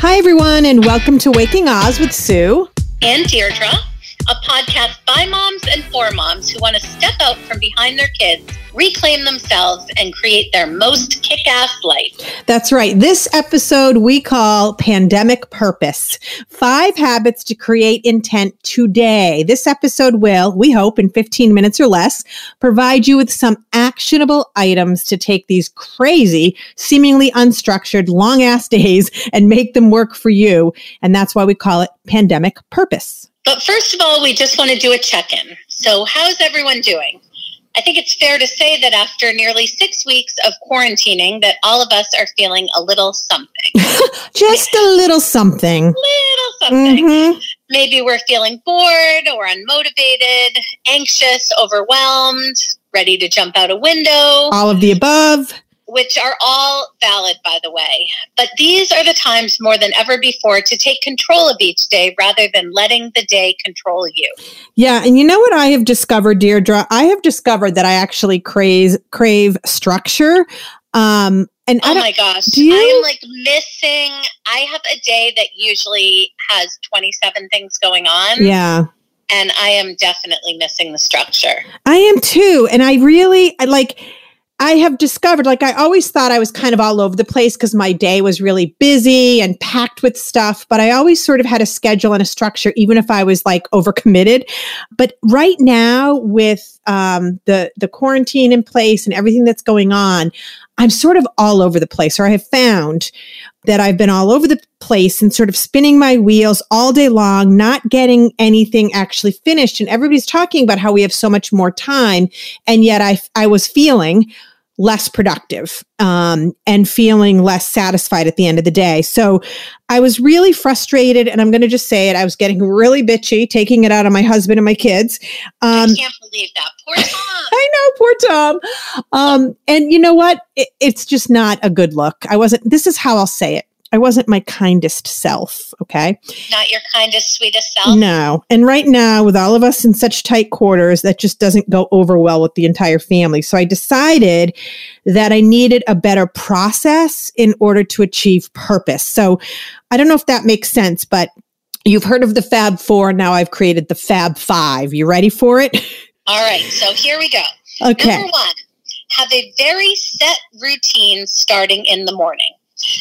Hi, everyone, and welcome to Waking Oz with Sue and Deirdre, a podcast by moms and for moms who want to step out from behind their kids reclaim themselves, and create their most kick ass life. That's right. This episode we call Pandemic Purpose Five Habits to Create Intent Today. This episode will, we hope, in 15 minutes or less, provide you with some actionable items to take these crazy, seemingly unstructured, long ass days and make them work for you. And that's why we call it Pandemic Purpose. But first of all, we just want to do a check in. So, how's everyone doing? I think it's fair to say that after nearly six weeks of quarantining, that all of us are feeling a little something. Just a little something. little something. Mm-hmm. Maybe we're feeling bored or unmotivated, anxious, overwhelmed, ready to jump out a window. All of the above which are all valid, by the way. But these are the times more than ever before to take control of each day rather than letting the day control you. Yeah. And you know what I have discovered, Deirdre? I have discovered that I actually crave, crave structure. Um, and oh my gosh, do you? I'm like missing. I have a day that usually has 27 things going on. Yeah and I am definitely missing the structure. I am too. And I really I like I have discovered, like, I always thought I was kind of all over the place because my day was really busy and packed with stuff, but I always sort of had a schedule and a structure, even if I was like overcommitted. But right now, with um, the the quarantine in place and everything that's going on, I'm sort of all over the place, or I have found that I've been all over the place and sort of spinning my wheels all day long, not getting anything actually finished. And everybody's talking about how we have so much more time. And yet I, I was feeling less productive um, and feeling less satisfied at the end of the day. So I was really frustrated, and I'm going to just say it. I was getting really bitchy, taking it out on my husband and my kids. Um, I can't believe that. Poor Tom. I know, poor Tom. Um, and you know what? It, it's just not a good look. I wasn't. This is how I'll say it. I wasn't my kindest self. Okay. Not your kindest, sweetest self. No. And right now, with all of us in such tight quarters, that just doesn't go over well with the entire family. So I decided that I needed a better process in order to achieve purpose. So I don't know if that makes sense, but you've heard of the Fab Four. Now I've created the Fab Five. You ready for it? All right. So here we go. Okay. Number one, have a very set routine starting in the morning.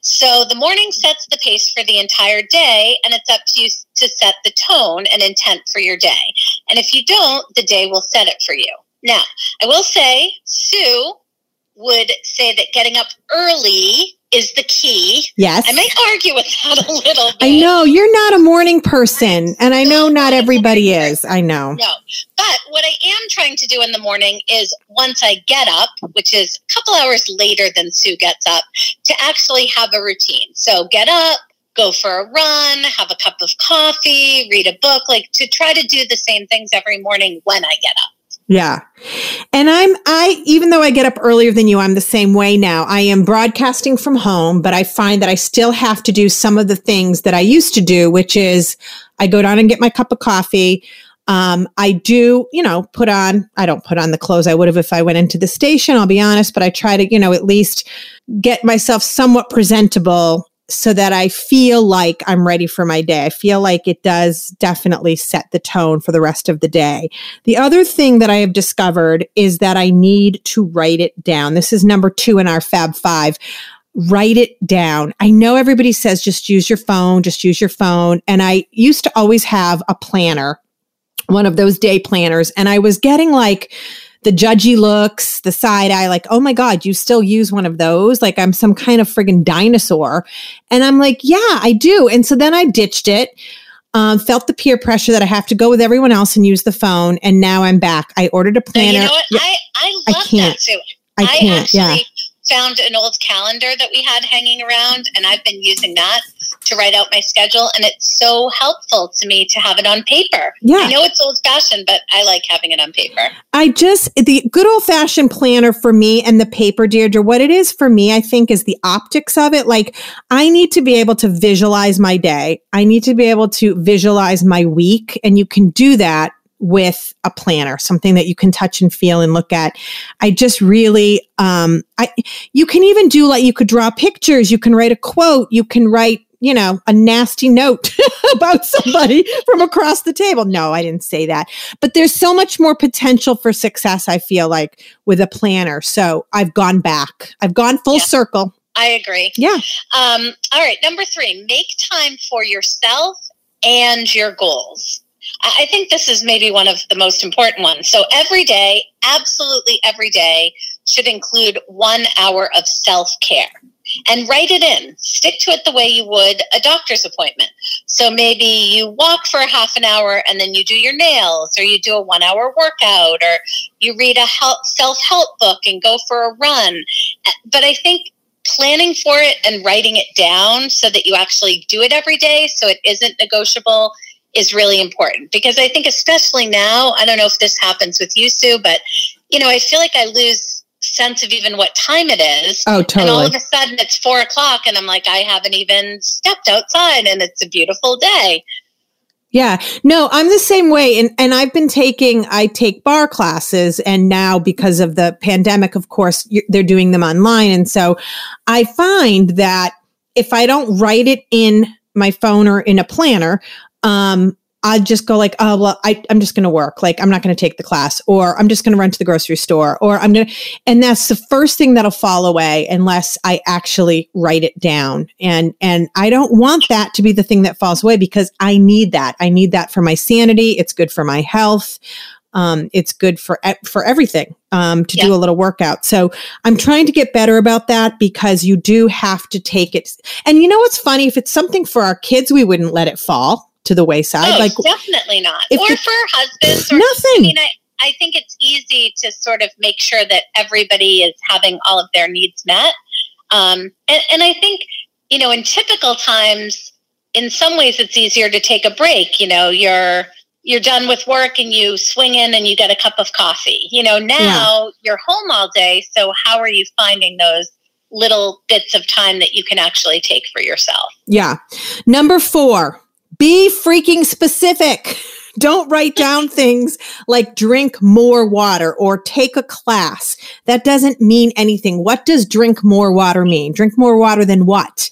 So the morning sets the pace for the entire day, and it's up to you to set the tone and intent for your day. And if you don't, the day will set it for you. Now, I will say, Sue would say that getting up early is the key. Yes. I may argue with that a little bit. I know you're not a morning person, and I know not everybody is. I know. No. But what I am trying to do in the morning is once I get up, which is a couple hours later than Sue gets up, to actually have a routine. So get up, go for a run, have a cup of coffee, read a book, like to try to do the same things every morning when I get up. Yeah. And I'm, I, even though I get up earlier than you, I'm the same way now. I am broadcasting from home, but I find that I still have to do some of the things that I used to do, which is I go down and get my cup of coffee. Um, I do, you know, put on, I don't put on the clothes I would have if I went into the station, I'll be honest, but I try to, you know, at least get myself somewhat presentable so that I feel like I'm ready for my day. I feel like it does definitely set the tone for the rest of the day. The other thing that I have discovered is that I need to write it down. This is number two in our Fab Five. Write it down. I know everybody says just use your phone, just use your phone. And I used to always have a planner, one of those day planners, and I was getting like, the judgy looks, the side eye, like, oh my God, you still use one of those? Like I'm some kind of friggin' dinosaur. And I'm like, yeah, I do. And so then I ditched it. Um, felt the peer pressure that I have to go with everyone else and use the phone. And now I'm back. I ordered a planner. you know what? I, I love I can't. that too. I can't. I yeah found an old calendar that we had hanging around, and I've been using that to write out my schedule. And it's so helpful to me to have it on paper. Yeah. I know it's old fashioned, but I like having it on paper. I just, the good old fashioned planner for me and the paper, Deirdre, what it is for me, I think, is the optics of it. Like, I need to be able to visualize my day, I need to be able to visualize my week. And you can do that with a planner, something that you can touch and feel and look at. I just really, um, I, you can even do like, you could draw pictures, you can write a quote, you can write, you know, a nasty note about somebody from across the table. No, I didn't say that. But there's so much more potential for success, I feel like, with a planner. So I've gone back, I've gone full yeah, circle. I agree. Yeah. Um, all right. Number three, make time for yourself and your goals. I think this is maybe one of the most important ones. So every day, absolutely every day, should include one hour of self care and write it in. Stick to it the way you would a doctor's appointment. So maybe you walk for a half an hour and then you do your nails, or you do a one hour workout, or you read a self help book and go for a run. But I think planning for it and writing it down so that you actually do it every day so it isn't negotiable is really important because I think especially now, I don't know if this happens with you, Sue, but you know, I feel like I lose sense of even what time it is. Oh, totally. And all of a sudden it's four o'clock and I'm like, I haven't even stepped outside and it's a beautiful day. Yeah, no, I'm the same way. And, and I've been taking, I take barre classes and now because of the pandemic, of course, they're doing them online. And so I find that if I don't write it in my phone or in a planner, um, I just go like, oh well, I, I'm just going to work. Like I'm not going to take the class, or I'm just going to run to the grocery store, or I'm going to, and that's the first thing that'll fall away unless I actually write it down. And and I don't want that to be the thing that falls away because I need that. I need that for my sanity. It's good for my health. Um, it's good for for everything um, to yeah. do a little workout. So I'm trying to get better about that because you do have to take it. And you know what's funny? If it's something for our kids, we wouldn't let it fall to the wayside. Oh, like definitely not. Or the, for husbands. Or, nothing. I mean, I, I think it's easy to sort of make sure that everybody is having all of their needs met. Um, and, and I think, you know, in typical times, in some ways, it's easier to take a break. You know, you're you're done with work and you swing in and you get a cup of coffee. You know, now yeah. you're home all day. So how are you finding those little bits of time that you can actually take for yourself? Yeah. Number four, be freaking specific. Don't write down things like drink more water or take a class. That doesn't mean anything. What does drink more water mean? Drink more water than what?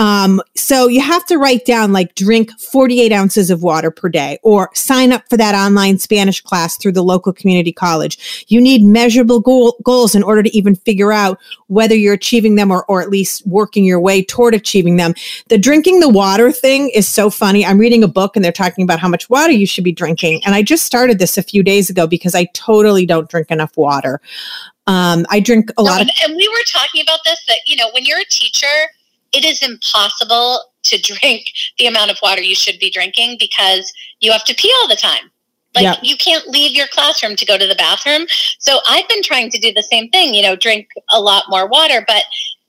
Um, so you have to write down like drink 48 ounces of water per day or sign up for that online Spanish class through the local community college. You need measurable goal, goals in order to even figure out whether you're achieving them or, or at least working your way toward achieving them. The drinking the water thing is so funny. I'm reading a book and they're talking about how much water you should be drinking. And I just started this a few days ago because I totally don't drink enough water. Um, I drink a no, lot of. And we were talking about this that, you know, when you're a teacher, it is impossible to drink the amount of water you should be drinking because you have to pee all the time. Like you can't leave your classroom to go to the bathroom. So I've been trying to do the same thing, you know, drink a lot more water, but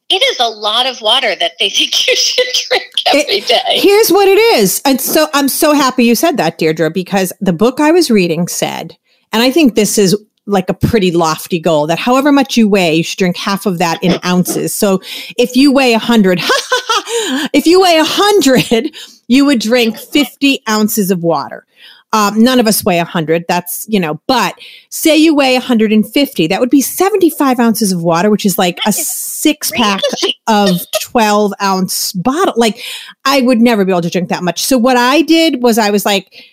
it is a lot of water that they think you should drink every it, day. Here's what it is. And so I'm so happy you said that, Deirdre, because the book I was reading said, and I think this is like a pretty lofty goal that however much you weigh, you should drink half of that in ounces. So if you weigh a hundred, if you weigh a hundred, you would drink 50 ounces of water. Um, none of us weigh a 100. That's, you know, but say you weigh 150, that would be 75 ounces of water, which is like a six pack of 12 ounce bottle. Like, I would never be able to drink that much. So, what I did was I was like,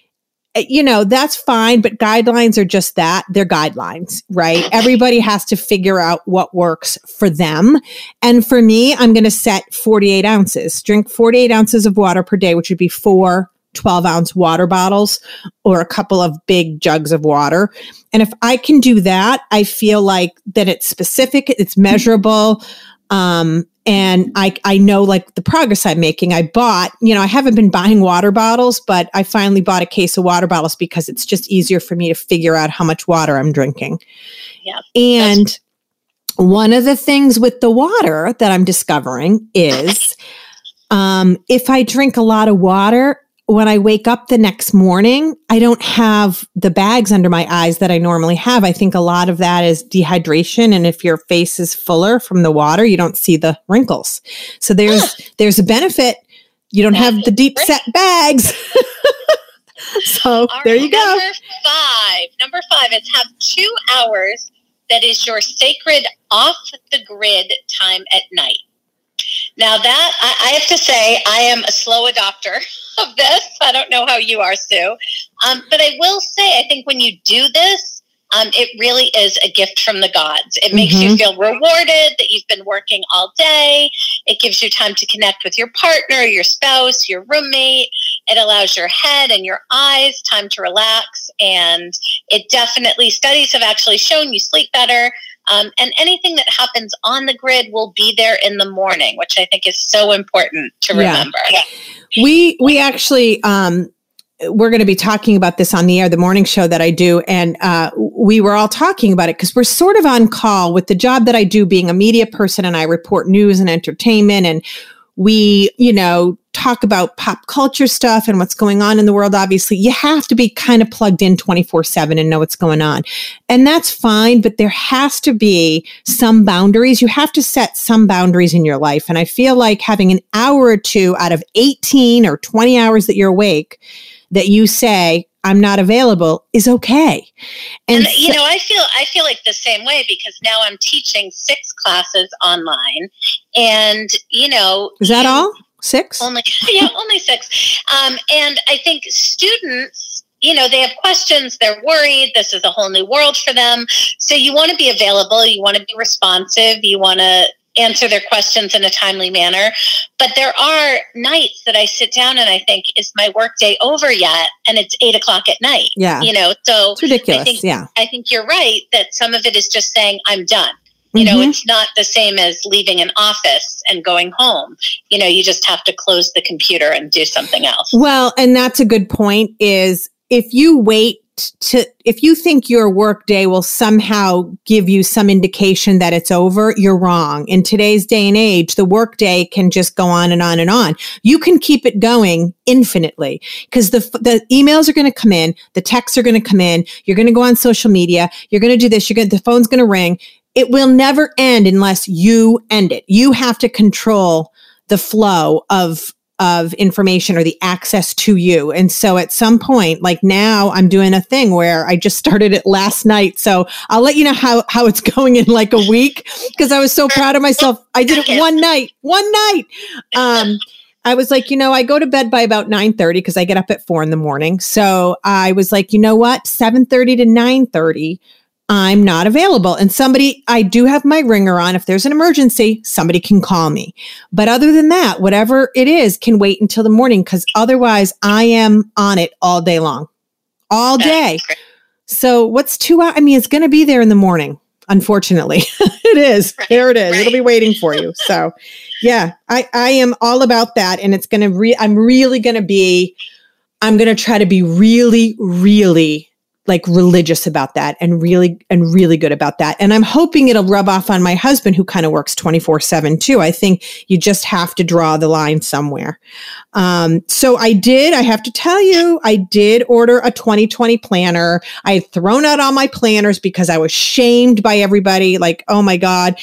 you know, that's fine, but guidelines are just that. They're guidelines, right? Everybody has to figure out what works for them. And for me, I'm going to set 48 ounces, drink 48 ounces of water per day, which would be four 12 ounce water bottles or a couple of big jugs of water. And if I can do that, I feel like that it's specific, it's measurable. Um, and I, I know like the progress I'm making. I bought, you know, I haven't been buying water bottles, but I finally bought a case of water bottles because it's just easier for me to figure out how much water I'm drinking. Yeah. And one of the things with the water that I'm discovering is um, if I drink a lot of water, when I wake up the next morning, I don't have the bags under my eyes that I normally have. I think a lot of that is dehydration. And if your face is fuller from the water, you don't see the wrinkles. So there's, ah. there's a benefit. You don't have the deep set bags. so right, there you go. Number five. Number five is have two hours that is your sacred off the grid time at night. Now that I, I, have to say, I am a slow adopter of this. I don't know how you are, Sue, um, but I will say, I think when you do this, um, it really is a gift from the gods. It makes mm-hmm. you feel rewarded that you've been working all day. It gives you time to connect with your partner, your spouse, your roommate. It allows your head and your eyes time to relax. And it definitely, studies have actually shown you sleep better. Um, and anything that happens on the grid will be there in the morning, which I think is so important to remember. Yeah. We we actually um, we're going to be talking about this on the air, the morning show that I do. And uh, we were all talking about it because we're sort of on call with the job that I do being a media person and I report news and entertainment. And we, you know, talk about pop culture stuff and what's going on in the world. Obviously, you have to be kind of plugged in 24 7 and know what's going on. And that's fine, but there has to be some boundaries. You have to set some boundaries in your life. And I feel like having an hour or two out of 18 or 20 hours that you're awake that you say I'm not available is okay. And, and you know, I feel I feel like the same way because now I'm teaching six classes online, and you know, is that all six? Only yeah, only six. Um, and I think students you know they have questions they're worried this is a whole new world for them so you want to be available you want to be responsive you want to answer their questions in a timely manner. But there are nights that I sit down and I think, is my workday over yet? And it's eight o'clock at night. Yeah. You know, so it's ridiculous. I think, yeah. I think you're right that some of it is just saying, I'm done. You know, mm-hmm. it's not the same as leaving an office and going home. You know, you just have to close the computer and do something else. Well, and that's a good point is if you wait to if you think your workday will somehow give you some indication that it's over, you're wrong. In today's day and age, the workday can just go on and on and on. You can keep it going infinitely because the the emails are going to come in, the texts are going to come in, you're going to go on social media, you're going to do this, you're going the phone's going to ring. It will never end unless you end it. You have to control the flow of of information or the access to you. And so at some point, like now I'm doing a thing where I just started it last night. So I'll let you know how, how it's going in like a week because I was so proud of myself. I did it one night, one night. Um, I was like, you know, I go to bed by about 9 30 because I get up at four in the morning. So I was like, you know what? 7 30 to 9 30 I'm not available. And somebody, I do have my ringer on. If there's an emergency, somebody can call me. But other than that, whatever it is can wait until the morning because otherwise I am on it all day long, all day. So what's two hours? I mean, it's going to be there in the morning. Unfortunately, it is. Right, there it is. Right. It'll be waiting for you. So, yeah, I I am all about that, and it's going to. Re- I'm really going to be. I'm going to try to be really, really like religious about that and really and really good about that. And i'm hoping it'll rub off on my husband who kind of works 24-7 too. I think you just have to draw the line somewhere. Um, so i did i have to tell you i did order a 2020 planner. I had thrown out all my planners because i was shamed by everybody like oh my god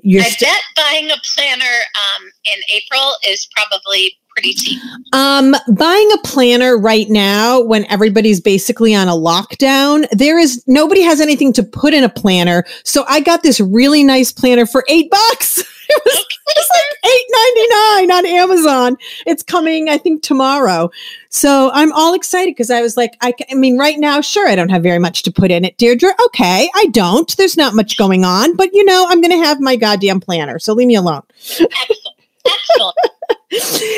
you're I st- bet buying a planner um, in April is probably pretty cheap? Um, buying a planner right now when everybody's basically on a lockdown, there is nobody has anything to put in a planner. So I got this really nice planner for eight bucks. It was, it was like eight ninety nine on Amazon. It's coming, I think, tomorrow. So I'm all excited because I was like, I, I mean, right now, sure, I don't have very much to put in it, Deirdre. Okay, I don't. There's not much going on, but you know, I'm going to have my goddamn planner. So leave me alone. Excellent. Excellent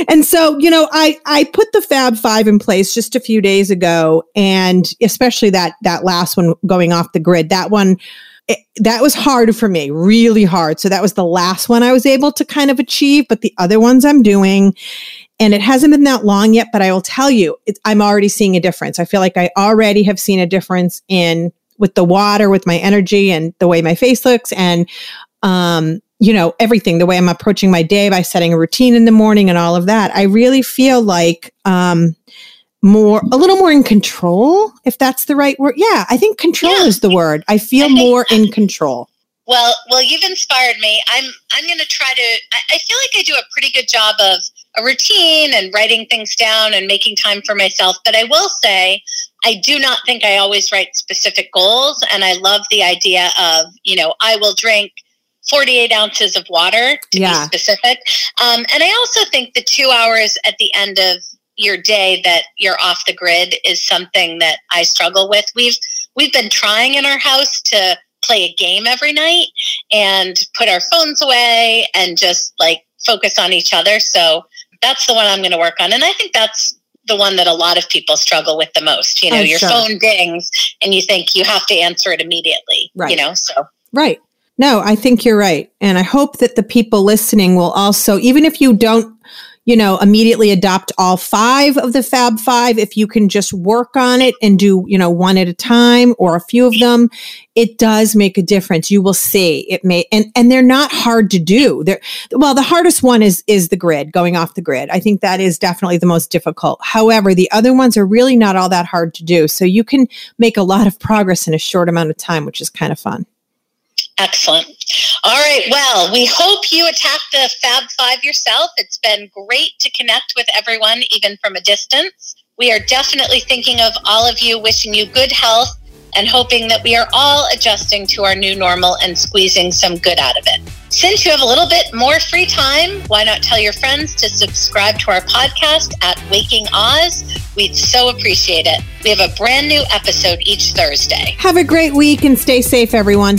and so, you know, I I put the Fab 5 in place just a few days ago and especially that that last one going off the grid. That one it, that was hard for me, really hard. So that was the last one I was able to kind of achieve, but the other ones I'm doing and it hasn't been that long yet, but I will tell you, it, I'm already seeing a difference. I feel like I already have seen a difference in with the water, with my energy and the way my face looks and um you know, everything, the way I'm approaching my day by setting a routine in the morning and all of that, I really feel like um, more, a little more in control, if that's the right word. Yeah, I think control yeah. is the word. I feel I more in control. Well, well, you've inspired me. I'm, I'm going to try to. I, I feel like I do a pretty good job of a routine and writing things down and making time for myself. But I will say, I do not think I always write specific goals. And I love the idea of, you know, I will drink 48 ounces of water to Yeah. be specific. Um, and I also think the two hours at the end of your day that you're off the grid is something that I struggle with. We've we've been trying in our house to play a game every night and put our phones away and just like focus on each other. So that's the one I'm going to work on. And I think that's the one that a lot of people struggle with the most. You know, Oh, your sure. phone dings and you think you have to answer it immediately. Right. You know, so Right. No, I think you're right. And I hope that the people listening will also, even if you don't, you know, immediately adopt all five of the Fab Five, if you can just work on it and do, you know, one at a time or a few of them, it does make a difference. You will see it may, and, and they're not hard to do. They're, well, the hardest one is, is the grid, going off the grid. I think that is definitely the most difficult. However, the other ones are really not all that hard to do. So you can make a lot of progress in a short amount of time, which is kind of fun. Excellent. All right. Well, we hope you attack the Fab Five yourself. It's been great to connect with everyone, even from a distance. We are definitely thinking of all of you, wishing you good health, and hoping that we are all adjusting to our new normal and squeezing some good out of it. Since you have a little bit more free time, why not tell your friends to subscribe to our podcast at Waking Oz? We'd so appreciate it. We have a brand new episode each Thursday. Have a great week and stay safe, everyone.